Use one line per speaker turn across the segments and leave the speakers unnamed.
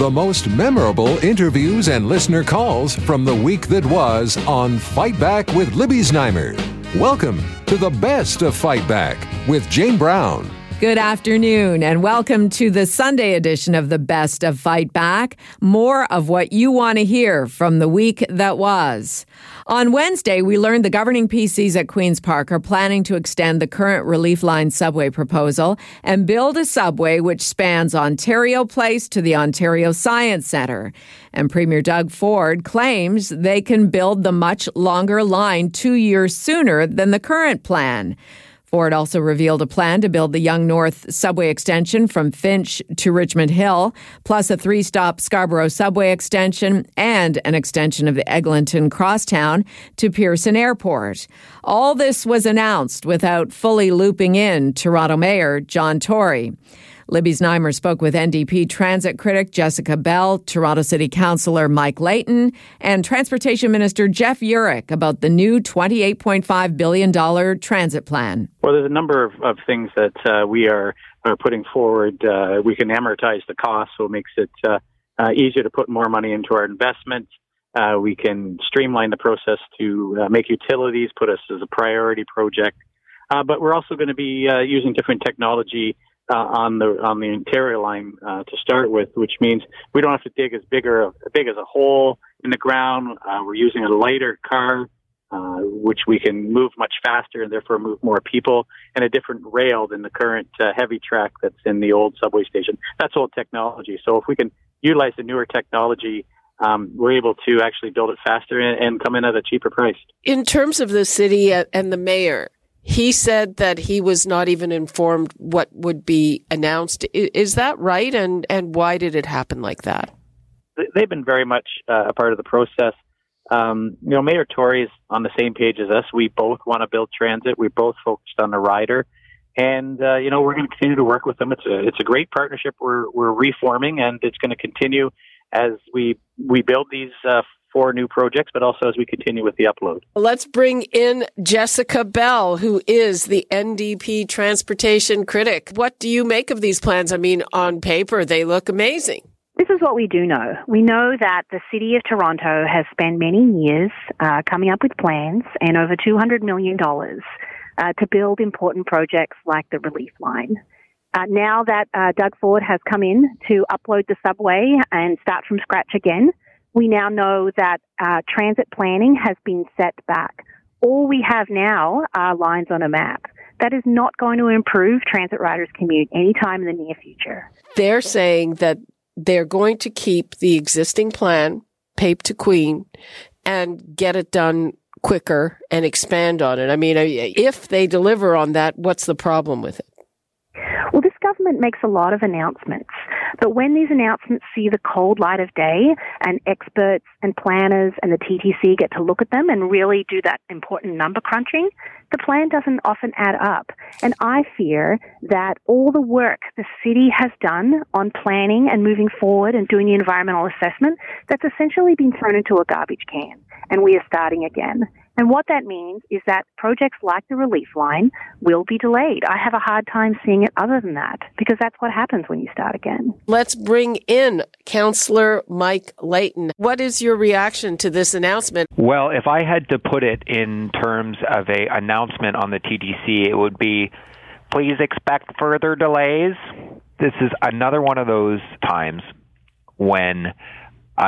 The most memorable interviews and listener calls from the week that was on Fight Back with Libby Znaimer. Welcome to the best of Fight Back with Jane Brown.
Good afternoon, and welcome to the Sunday edition of the Best of Fight Back. More of what you want to hear from the week that was. On Wednesday, we learned the governing PCs at Queen's Park are planning to extend the current Relief Line subway proposal and build a subway which spans Ontario Place to the Ontario Science Centre. And Premier Doug Ford claims they can build the much longer line two years sooner than the current plan. Ford also revealed a plan to build the Yonge North subway extension from Finch to Richmond Hill, plus a three stop Scarborough subway extension and an extension of the Eglinton Crosstown to Pearson Airport. All this was announced without fully looping in Toronto Mayor John Tory. Libby Znaimer spoke with NDP transit critic Jessica Bell, Toronto City Councillor Mike Layton, and Transportation Minister Jeff Yurek about the new $28.5 billion transit plan.
Well, there's a number of, of things that uh, we are, are putting forward. Uh, we can amortize the cost, so it makes it uh, uh easier to put more money into our investment. Uh, we can streamline the process to uh, make utilities put us as a priority project. but we're also going to be using different technology uh, on the on the Ontario Line uh, to start with, which means we don't have to dig as bigger big as a hole in the ground. Uh, we're using a lighter car, uh, which we can move much faster and therefore move more people, and a different rail than the current uh, heavy track that's in the old subway station. That's old technology. So if we can utilize the newer technology. Um, we're able to actually build it faster and, and come in at a cheaper price.
In terms of the city and the mayor, he said that he was not even informed what would be announced. Is that right? And and why did it happen like that?
They've been very much uh, a part of the process. Um, you know, Mayor Tory is on the same page as us. We both want to build transit. We both focused on the rider, and uh, you know, we're going to continue to work with them. It's a it's a great partnership. We're we're reforming, and it's going to continue as we we build these uh, for new projects, but also as we continue with the upload.
Let's bring in Jessica Bell, who is the NDP transportation critic. What do you make of these plans? I mean, on paper, they look amazing.
This is what we do know. We know that the City of Toronto has spent many years uh, coming up with plans and over $200 million uh, to build important projects like the Relief Line. Uh, now that uh, Doug Ford has come in to upload the subway and start from scratch again, we now know that uh, transit planning has been set back. All we have now are lines on a map. That is not going to improve transit riders' commute anytime in the near future.
They're saying that they're going to keep the existing plan, Pape to Queen, and get it done quicker and expand on it. I mean, if they deliver on that, what's the problem with it?
Well, this government makes a lot of announcements. But when these announcements see the cold light of day and experts and planners and the TTC get to look at them and really do that important number crunching, the plan doesn't often add up. And I fear that all the work the city has done on planning and moving forward and doing the environmental assessment, that's essentially been thrown into a garbage can. And we are starting again. And what that means is that projects like the relief line will be delayed. I have a hard time seeing it other than that because that's what happens when you start again.
Let's bring in Councillor Mike Layton. What is your reaction to this announcement?
Well, if I had to put it in terms of a announcement on the TTC, it would be please expect further delays. This is another one of those times when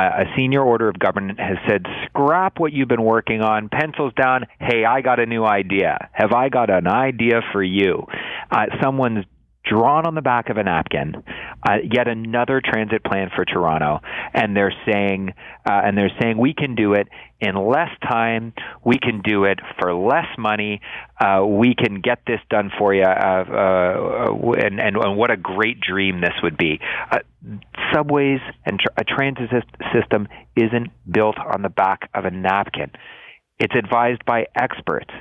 a senior order of government has said, scrap what you've been working on, pencils down. Hey, I got a new idea. Have I got an idea for you? Uh, someone's drawn on the back of a napkin uh, yet another transit plan for Toronto, and they're saying uh, and they're saying we can do it in less time, we can do it for less money, uh, we can get this done for you, uh, uh, and, and, and what a great dream this would be. Uh, subways and tr- a transit system isn't built on the back of a napkin. It's advised by experts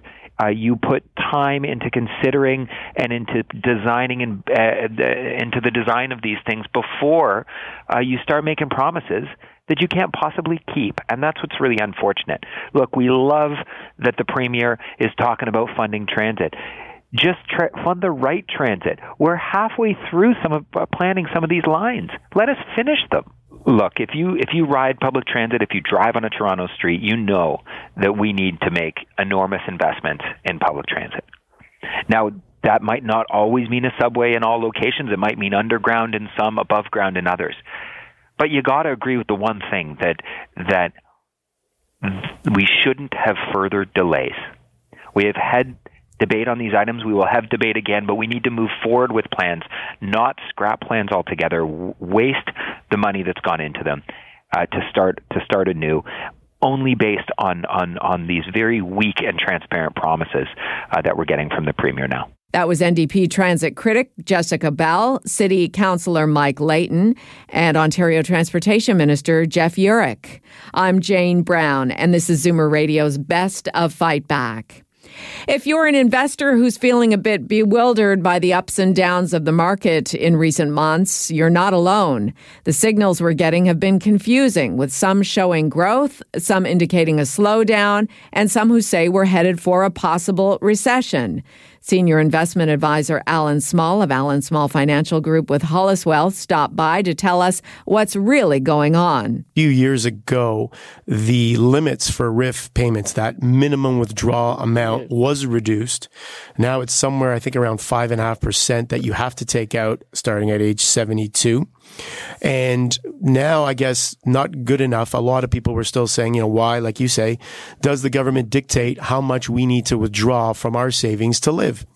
uh, you put time into considering and into designing and uh, into the design of these things before uh, you start making promises that you can't possibly keep. And that's what's really unfortunate. Look, we love that the premier is talking about funding transit. Just tra- fund the right transit. We're halfway through some of uh, planning some of these lines. Let us finish them Look, if you if you ride public transit, if you drive on a Toronto street, you know that we need to make enormous investments in public transit. Now, that might not always mean a subway in all locations. It might mean underground in some, above ground in others. But you got to agree with the one thing that that we shouldn't have further delays. We have had debate on these items. We will have debate again, but we need to move forward with plans, not scrap plans altogether, waste the money that's gone into them uh, to start to start anew. Only based on, on, on these very weak and transparent promises uh, that we're getting from the Premier now.
That was NDP transit critic Jessica Bell, City Councillor Mike Layton, and Ontario Transportation Minister Jeff Yurek. I'm Jane Brown, and this is Zoomer Radio's Best of Fight Back. If you're an investor who's feeling a bit bewildered by the ups and downs of the market in recent months, you're not alone. The signals we're getting have been confusing, with some showing growth, some indicating a slowdown, and some who say we're headed for a possible recession. Senior investment advisor Allan Small of Allan Small Financial Group with Hollis Wealth stopped by to tell us what's really going on.
A few years ago, the limits for RRIF payments, that minimum withdrawal amount was reduced. Now it's somewhere, I think, around 5.5% that you have to take out starting at age 72. And now, I guess, not good enough. A lot of people were still saying, you know, why, like you say, does the government dictate how much we need to withdraw from our savings to live?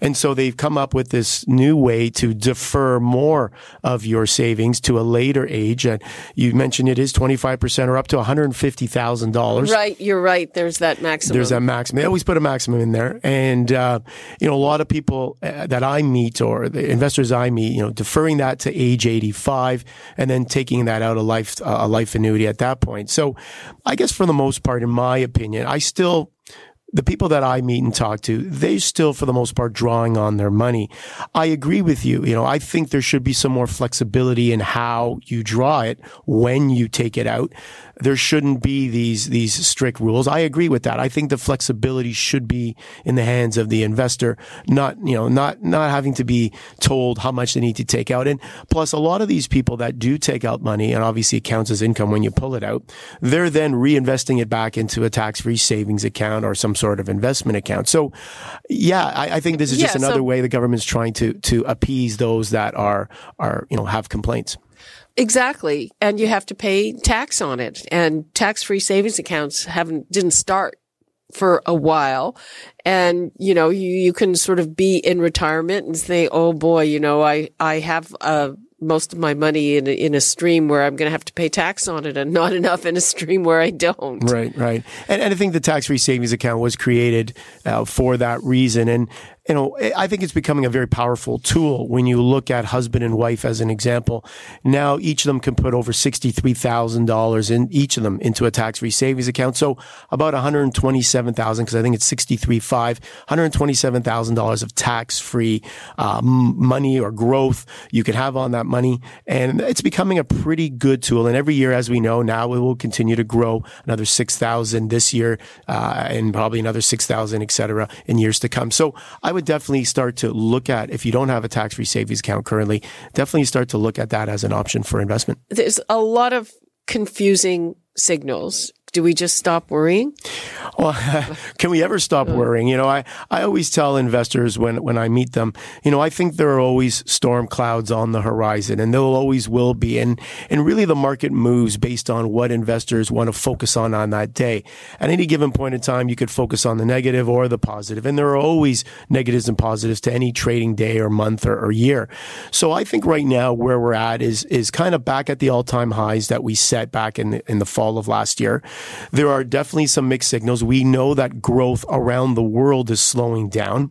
And so they've come up with this new way to defer more of your savings to a later age. And you mentioned it is 25% or up to $150,000.
Right. You're right. There's that maximum.
There's that maximum. They always put a maximum in there. And, uh, you know, a lot of people uh, that I meet or the investors I meet, you know, deferring that to age 85 and then taking that out a life, uh, a life annuity at that point. So I guess for the most part, in my opinion, I still the people that I meet and talk to, they still, for the most part, drawing on their money. I agree with you. You know, I think there should be some more flexibility in how you draw it when you take it out. There shouldn't be these, these strict rules. I agree with that. I think the flexibility should be in the hands of the investor, not, you know, not, not having to be told how much they need to take out. And plus, a lot of these people that do take out money, and obviously it counts as income when you pull it out, they're then reinvesting it back into a tax-free savings account or some sort of investment account. So, yeah, I, I think this is just
Yeah,
another
so-
way the government's trying to to appease those that are are you know have complaints.
Exactly. And you have to pay tax on it. And tax free savings accounts haven't, didn't start for a while. And, you know, you, you can sort of be in retirement and say, oh boy, you know, I, I have, uh, most of my money in a, in a stream where I'm going to have to pay tax on it and not enough in a stream where I don't.
Right, right. And, and I think the tax-free savings account was created uh, for that reason. And you know, I think it's becoming a very powerful tool when you look at husband and wife as an example. Now each of them can put over sixty-three thousand dollars in each of them into a tax-free savings account. So about one hundred twenty-seven thousand, because I think it's sixty-three five, one hundred twenty-seven thousand dollars of tax-free uh, money or growth you can have on that money, and it's becoming a pretty good tool. And every year, as we know, now it will continue to grow another six thousand this year, uh, and probably another six thousand, et cetera, in years to come. So I would definitely start to look at if you don't have a tax-free savings account currently, definitely start to look at that as an option for investment.
There's a lot of confusing signals. Do we just stop worrying?
Well, can we ever stop worrying? You know, I, I always tell investors when, when I meet them, you know, I think there are always storm clouds on the horizon and there always will be. And, and really the market moves based on what investors want to focus on on that day. At any given point in time, you could focus on the negative or the positive. And there are always negatives and positives to any trading day or month or, or year. So I think right now where we're at is, is kind of back at the all time highs that we set back in the, in the fall of last year. There are definitely some mixed signals. We know that growth around the world is slowing down,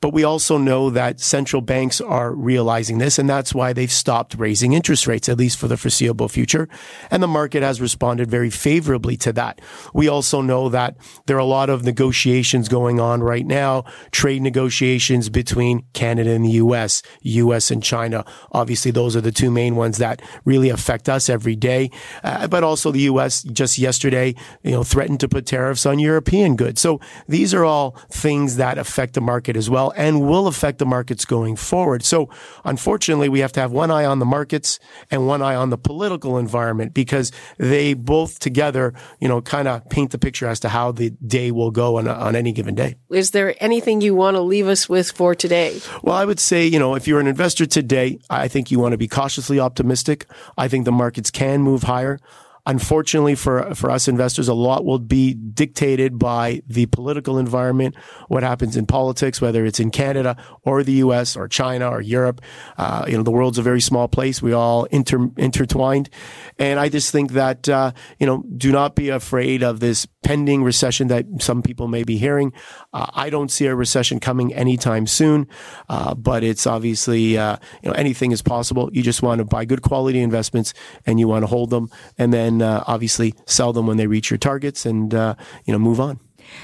but we also know that central banks are realizing this, and that's why they've stopped raising interest rates, at least for the foreseeable future. And the market has responded very favorably to that. We also know that there are a lot of negotiations going on right now, trade negotiations between Canada and the US, US and China. Obviously, those are the two main ones that really affect us every day. Uh, but also the US just yesterday yesterday, you know, threatened to put tariffs on European goods. So these are all things that affect the market as well and will affect the markets going forward. So unfortunately, we have to have one eye on the markets and one eye on the political environment because they both together, you know, kind of paint the picture as to how the day will go on, on any given day.
Is there anything you want to leave us with for today?
Well, I would say, you know, if you're an investor today, I think you want to be cautiously optimistic. I think the markets can move higher. Unfortunately for, for us investors, a lot will be dictated by the political environment, what happens in politics, whether it's in Canada or the U.S. or China or Europe. Uh, you know, the world's a very small place. We all inter- intertwined. And I just think that, uh, you know, do not be afraid of this pending recession that some people may be hearing. Uh, I don't see a recession coming anytime soon, uh, but it's obviously, uh, you know, anything is possible. You just want to buy good quality investments and you want to hold them and then uh, obviously sell them when they reach your targets and, uh, you know, move on.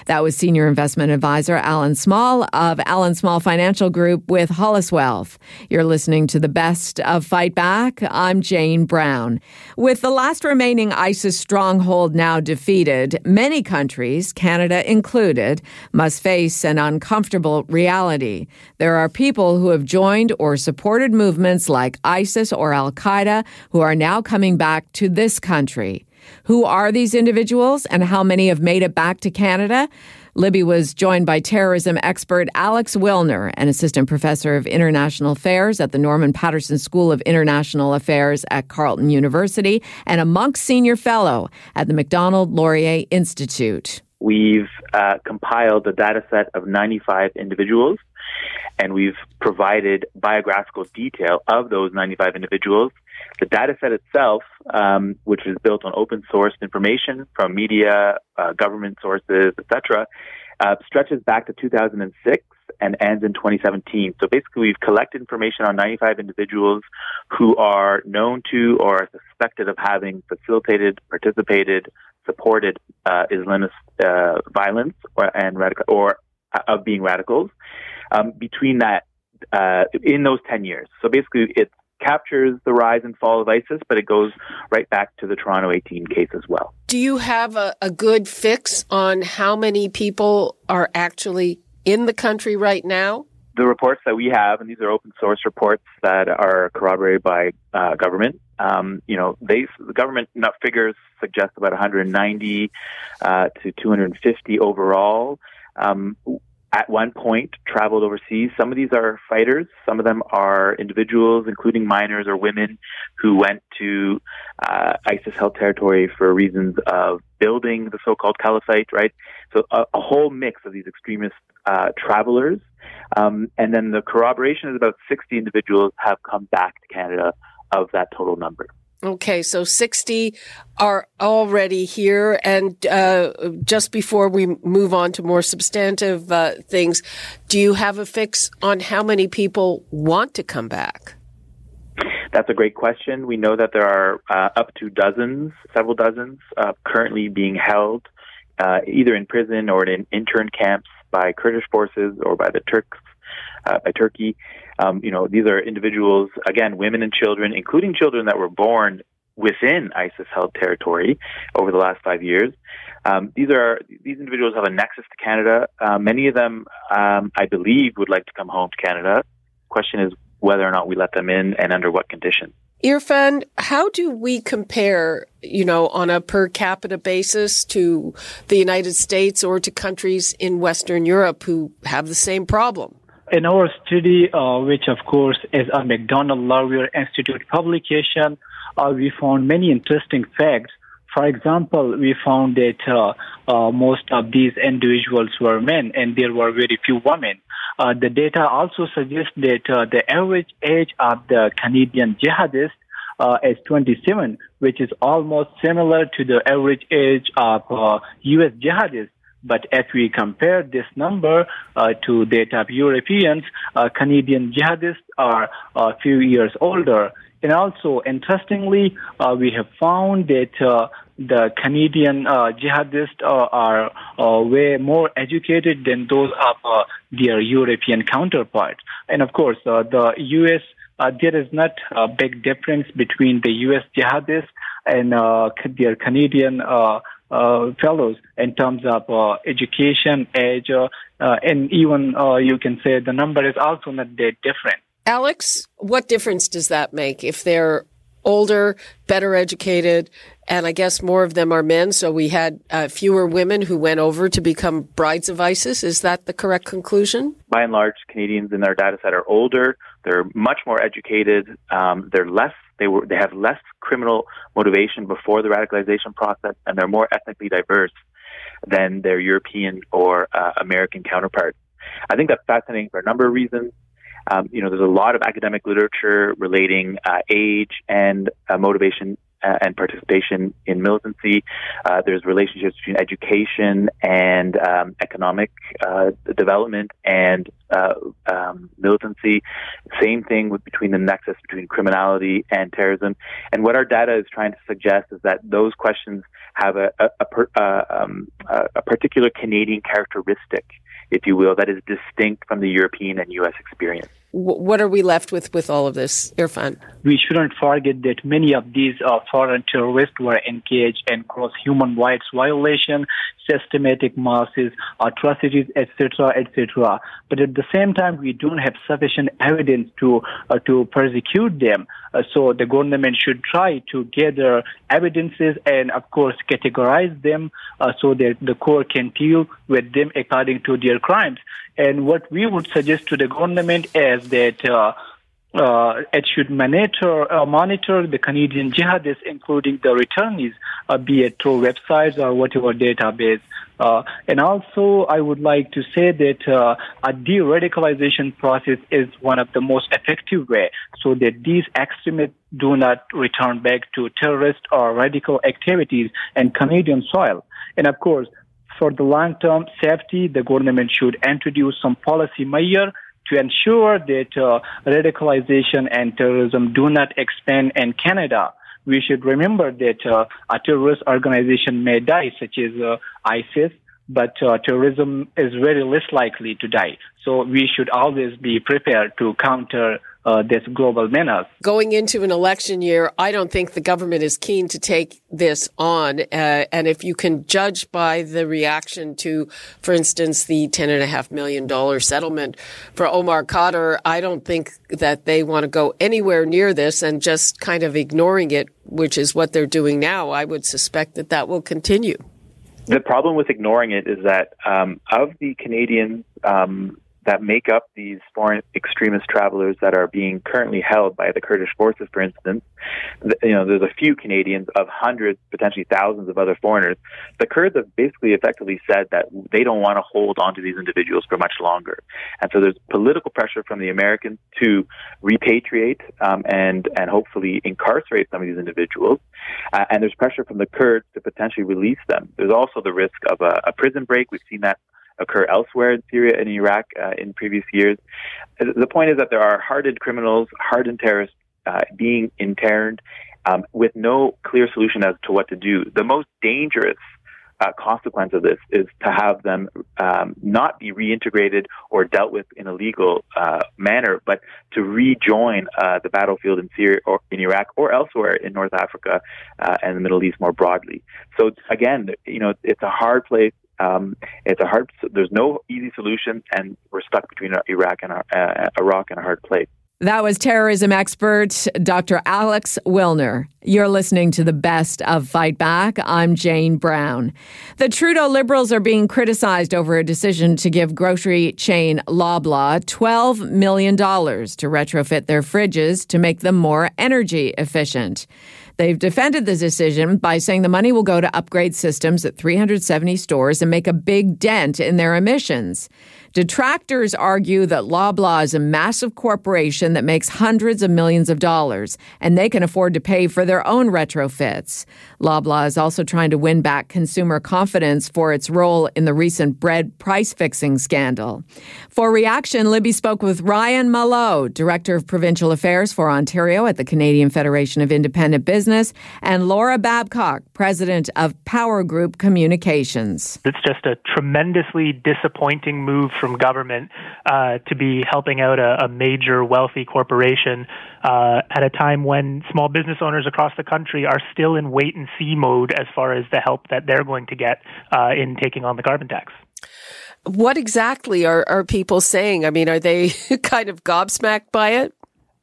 That was Senior Investment Advisor Allan Small of Allan Small Financial Group with Hollis Wealth. You're listening to the best of Fight Back. I'm Jane Brown. With the last remaining ISIS stronghold now defeated, many countries, Canada included, must face an uncomfortable reality. There are people who have joined or supported movements like ISIS or Al Qaeda who are now coming back to this country. Who are these individuals and how many have made it back to Canada? Libby was joined by terrorism expert Alex Wilner, an assistant professor of international affairs at the Norman Paterson School of International Affairs at Carleton University, and a Munk Senior Fellow at the Macdonald Laurier Institute.
We've uh, compiled a data set of 95 individuals, and we've provided biographical detail of those 95 individuals the data set itself, um, which is built on open source information from media, uh, government sources, etc., uh, stretches back to 2006 and ends in 2017. So basically, we've collected information on 95 individuals who are known to or are suspected of having facilitated, participated, supported uh, Islamist uh, violence or and radical or uh, of being radicals um, between that uh, in those 10 years. So basically, it's captures the rise and fall of ISIS, but it goes right back to the Toronto 18 case as well.
Do you have a, a good fix on how many people are actually in the country right now?
The reports that we have, and these are open source reports that are corroborated by uh, government. Um, you know, they the government figures suggest about 190 uh, to 250 overall. Um, at one point traveled overseas. Some of these are fighters. Some of them are individuals, including minors or women, who went to uh, ISIS-held territory for reasons of building the so-called caliphate. Right. So a, a whole mix of these extremist uh, travelers. Um, and then the corroboration is about 60 individuals have come back to Canada of that total number.
Okay, so 60 are already here. And uh, just before we move on to more substantive uh, things, do you have a fix on how many people want to come back?
That's a great question. We know that there are uh, up to dozens, several dozens, uh, currently being held uh, either in prison or in intern camps by Kurdish forces or by the Turks, uh, by Turkey. Um, you know, these are individuals, again, women and children, including children that were born within ISIS-held territory over the last five years. Um, these are these individuals have a nexus to Canada. Uh, many of them, um, I believe, would like to come home to Canada. Question is whether or not we let them in and under what conditions.
Irfan, how do we compare, you know, on a per capita basis to the United States or to countries in Western Europe who have the same problem?
In our study, uh, which of course is a Macdonald Laurier Institute publication, uh, we found many interesting facts. For example, we found that uh, uh, most of these individuals were men and there were very few women. Uh, the data also suggests that uh, the average age of the Canadian jihadists is 27, which is almost similar to the average age of U.S. jihadists. But if we compare this number uh, to that of Europeans, uh, Canadian jihadists are a few years older. And also, interestingly, uh, we have found that uh, the Canadian uh, jihadists uh, are way more educated than those of their European counterparts. And of course, the U.S. there is not a big difference between the U.S. jihadists and their Canadian uh, fellows in terms of uh, education, age, uh, uh and even uh, you can say the number is also not that different.
Alex, what difference does that make if they're older, better educated, and I guess more of them are men. So we had uh, fewer women who went over to become brides of ISIS. Is that the correct conclusion?
By and large, Canadians in our data set are older. They're much more educated. Um, they're less. They were. They have less criminal motivation before the radicalization process, and they're more ethnically diverse than their European or uh, American counterparts. I think that's fascinating for a number of reasons. Um, you know, there's a lot of academic literature relating uh, age and uh, motivation uh, and participation in militancy. Uh, there's relationships between education and um, economic uh, development and uh, um, militancy. Same thing with between the nexus between criminality and terrorism. And what our data is trying to suggest is that those questions have a, a, a, per, um, a particular Canadian characteristic if you will, that is distinct from the European and U.S. experience.
What are we left with with all of this, Irfan?
We shouldn't forget that many of these uh, foreign terrorists were engaged in gross human rights violation, systematic masses, atrocities, etc., etc. But at the same time, we don't have sufficient evidence to uh, to persecute them. Uh, so the government should try to gather evidences and, of course, categorize them uh, so that the court can deal with them according to their crimes. And what we would suggest to the government is that uh, uh, it should monitor uh, monitor the Canadian jihadists, including the returnees, uh, be it through websites or whatever database. Uh, and also, I would like to say that uh, a de-radicalization process is one of the most effective way, so that these extremists do not return back to terrorist or radical activities in Canadian soil. And of course, for the long-term safety, the government should introduce some policy measure to ensure that uh, radicalization and terrorism do not expand in Canada. We should remember that uh, a terrorist organization may die, such as uh, ISIS, but uh, terrorism is very less likely to die. So we should always be prepared to counter uh, this global menace.
Going into an election year, I don't think the government is keen to take this on. Uh, and if you can judge by the reaction to, for instance, the $10.5 million settlement for Omar Khadr, I don't think that they want to go anywhere near this and just kind of ignoring it, which is what they're doing now. I would suspect that that will continue.
The problem with ignoring it is that um, of the Canadians um, that make up these foreign extremist travelers that are being currently held by the Kurdish forces, for instance. You know, there's a few Canadians of hundreds, potentially thousands of other foreigners. The Kurds have basically effectively said that they don't want to hold on to these individuals for much longer. And so there's political pressure from the Americans to repatriate um, and, and hopefully incarcerate some of these individuals. Uh, and there's pressure from the Kurds to potentially release them. There's also the risk of a, a prison break. We've seen that occur elsewhere in Syria and Iraq uh, in previous years. The point is that there are hardened criminals, hardened terrorists uh, being interned um, with no clear solution as to what to do. The most dangerous uh, consequence of this is to have them um, not be reintegrated or dealt with in a legal uh, manner, but to rejoin uh, the battlefield in Syria or in Iraq or elsewhere in North Africa uh, and the Middle East more broadly. So again, you know, it's a hard place. Um, it's a hard. There's no easy solution, and we're stuck between Iraq and uh, Iraq and a hard place.
That was terrorism expert Dr. Alex Wilner. You're listening to the best of Fight Back. I'm Jane Brown. The Trudeau Liberals are being criticized over a decision to give grocery chain Loblaw $12 million to retrofit their fridges to make them more energy efficient. They've defended the decision by saying the money will go to upgrade systems at 370 stores and make a big dent in their emissions. Detractors argue that Loblaw is a massive corporation that makes hundreds of millions of dollars, and they can afford to pay for their own retrofits. Loblaw is also trying to win back consumer confidence for its role in the recent bread price fixing scandal. For reaction, Libby spoke with Ryan Mallough, Director of Provincial Affairs for Ontario at the Canadian Federation of Independent Business, and Laura Babcock, President of Power Group Communications.
It's just a tremendously disappointing move from government uh, to be helping out a, a major wealthy corporation uh, at a time when small business owners across the country are still in wait and see mode as far as the help that they're going to get uh, in taking on the carbon tax.
What exactly are, are people saying? I mean, are they kind of gobsmacked by it?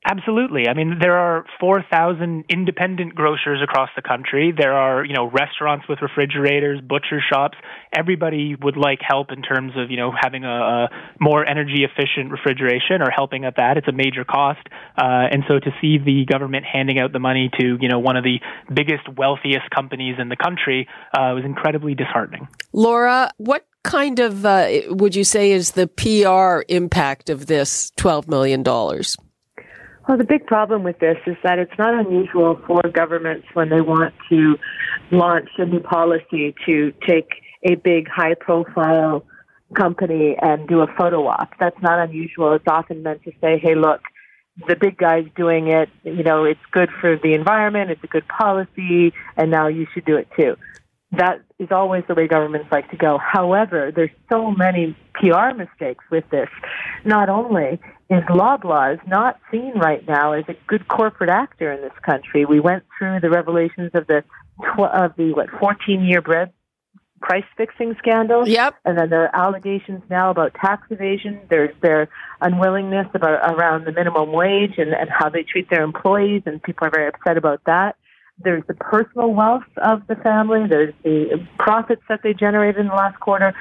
Absolutely. I mean, there are 4,000 independent grocers across the country. There are, you know, restaurants with refrigerators, butcher shops. Everybody would like help in terms of, you know, having a, a more energy efficient refrigeration or helping at that. It's a major cost. Uh, and so to see the government handing out the money to, you know, one of the biggest, wealthiest companies in the country uh, was incredibly disheartening.
Laura, what kind of uh, would you say is the PR impact of this $12 million?
Well, the big problem with this is that it's not unusual for governments when they want to launch a new policy to take a big high profile company and do a photo op. That's not unusual. It's often meant to say, hey, look, the big guy's doing it. You know, it's good for the environment. It's a good policy, and now you should do it too. That is always the way governments like to go. However, there's so many PR mistakes with this. Not only is Loblaws not seen right now as a good corporate actor in this country. We went through the revelations of the tw- of the what 14 year bread price fixing scandal.
Yep.
And then there are allegations now about tax evasion. There's their unwillingness about around the minimum wage and, and how they treat their employees, and people are very upset about that. There's the personal wealth of the family. There's the profits that they generated in the last quarter.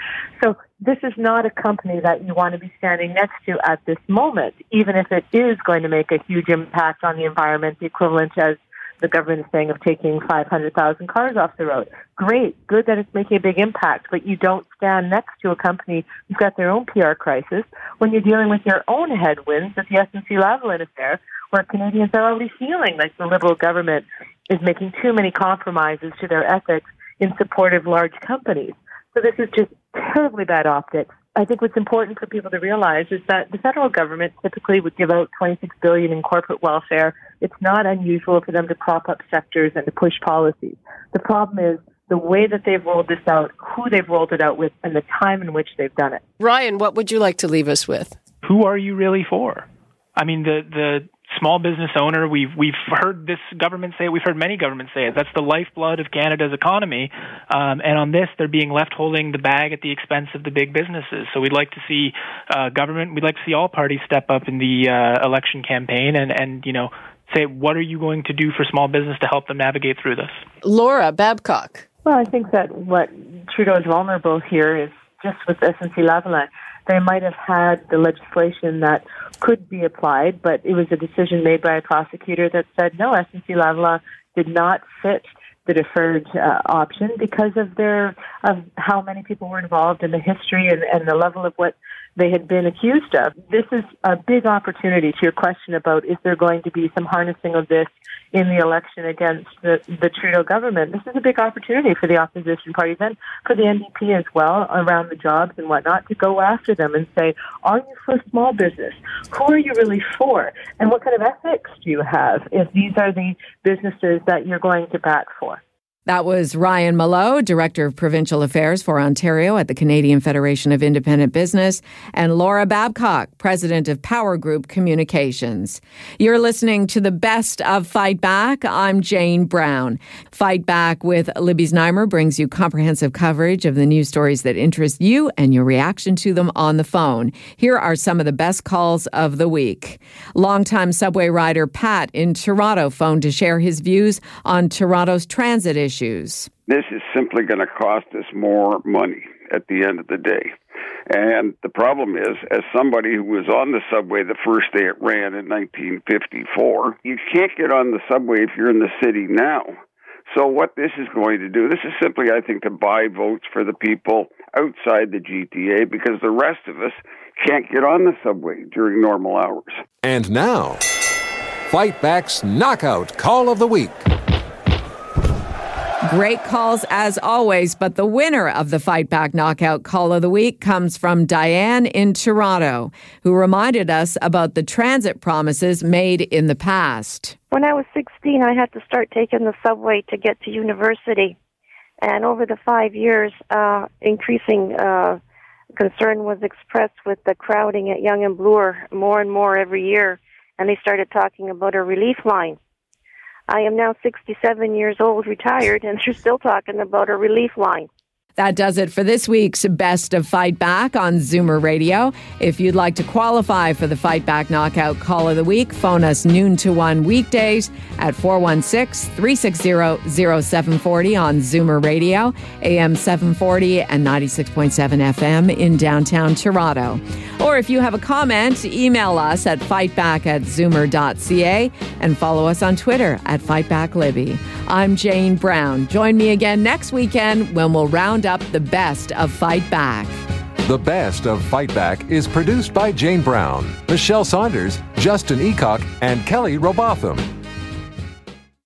So this is not a company that you want to be standing next to at this moment, even if it is going to make a huge impact on the environment, the equivalent as the government is saying of taking 500,000 cars off the road. Great, good that it's making a big impact, but you don't stand next to a company who's got their own PR crisis when you're dealing with your own headwinds at the SNC-Lavalin affair, where Canadians are already feeling like the Liberal government is making too many compromises to their ethics in support of large companies. So this is just terribly bad optics. I think what's important for people to realize is that the federal government typically would give out 26 billion in corporate welfare. It's not unusual for them to prop up sectors and to push policies. The problem is the way that they've rolled this out, who they've rolled it out with, and the time in which they've done it.
Ryan, what would you like to leave us with?
Who are you really for? I mean, the the small business owner. We've we've heard this government say it. We've heard many governments say it. That's the lifeblood of Canada's economy. Um, and on this, they're being left holding the bag at the expense of the big businesses. So we'd like to see uh, government. We'd like to see all parties step up in the uh, election campaign and and you know say what are you going to do for small business to help them navigate through this.
Laura Babcock.
Well, I think that what Trudeau is vulnerable here is just with SNC-Lavalin they might have had the legislation that could be applied, but it was a decision made by a prosecutor that said no, SNC-Lavalin did not fit the deferred uh, option because of their of how many people were involved in the history and, and the level of what they had been accused of. This is a big opportunity to your question about is there going to be some harnessing of this in the election against the, the Trudeau government. This is a big opportunity for the opposition parties and for the NDP as well around the jobs and whatnot to go after them and say, are you for small business? Who are you really for? And what kind of ethics do you have if these are the businesses that you're going to bat for?
That was Ryan Mallough, Director of Provincial Affairs for Ontario at the Canadian Federation of Independent Business, and Laura Babcock, President of Power Group Communications. You're listening to the best of Fight Back. I'm Jane Brown. Fight Back with Libby Znaimer brings you comprehensive coverage of the news stories that interest you and your reaction to them on the phone. Here are some of the best calls of the week. Longtime subway rider Pat in Toronto phoned to share his views on Toronto's transit issues issues.
This is simply going to cost us more money at the end of the day. And the problem is, as somebody who was on the subway the first day it ran in 1954, you can't get on the subway if you're in the city now. So, what this is going to do, this is simply, I think, to buy votes for the people outside the GTA because the rest of us can't get on the subway during normal hours.
And now, Fight Back's Knockout Call of the Week.
Great calls as always, but the winner of the Fight Back Knockout Call of the Week comes from Diane in Toronto, who reminded us about the transit promises made in the past.
When I was 16, I had to start taking the subway to get to university. And over the five years, uh, increasing uh, concern was expressed with the crowding at Yonge and Bloor more and more every year, and they started talking about a relief line. I am now 67 years old, retired, and they're still talking about a relief line.
That does it for this week's Best of Fight Back on Zoomer Radio. If you'd like to qualify for the Fight Back Knockout Call of the Week, phone us noon to 1 weekdays at 416 360 0740 on Zoomer Radio, AM 740 and 96.7 FM in downtown Toronto. Or if you have a comment, email us at fightback at zoomer.ca and follow us on Twitter at FightbackLibby. I'm Jane Brown. Join me again next weekend when we'll round up the best of Fight Back.
The Best of Fight Back is produced by Jane Brown, Michelle Saunders, Justin Eacock, and Kelly Robotham.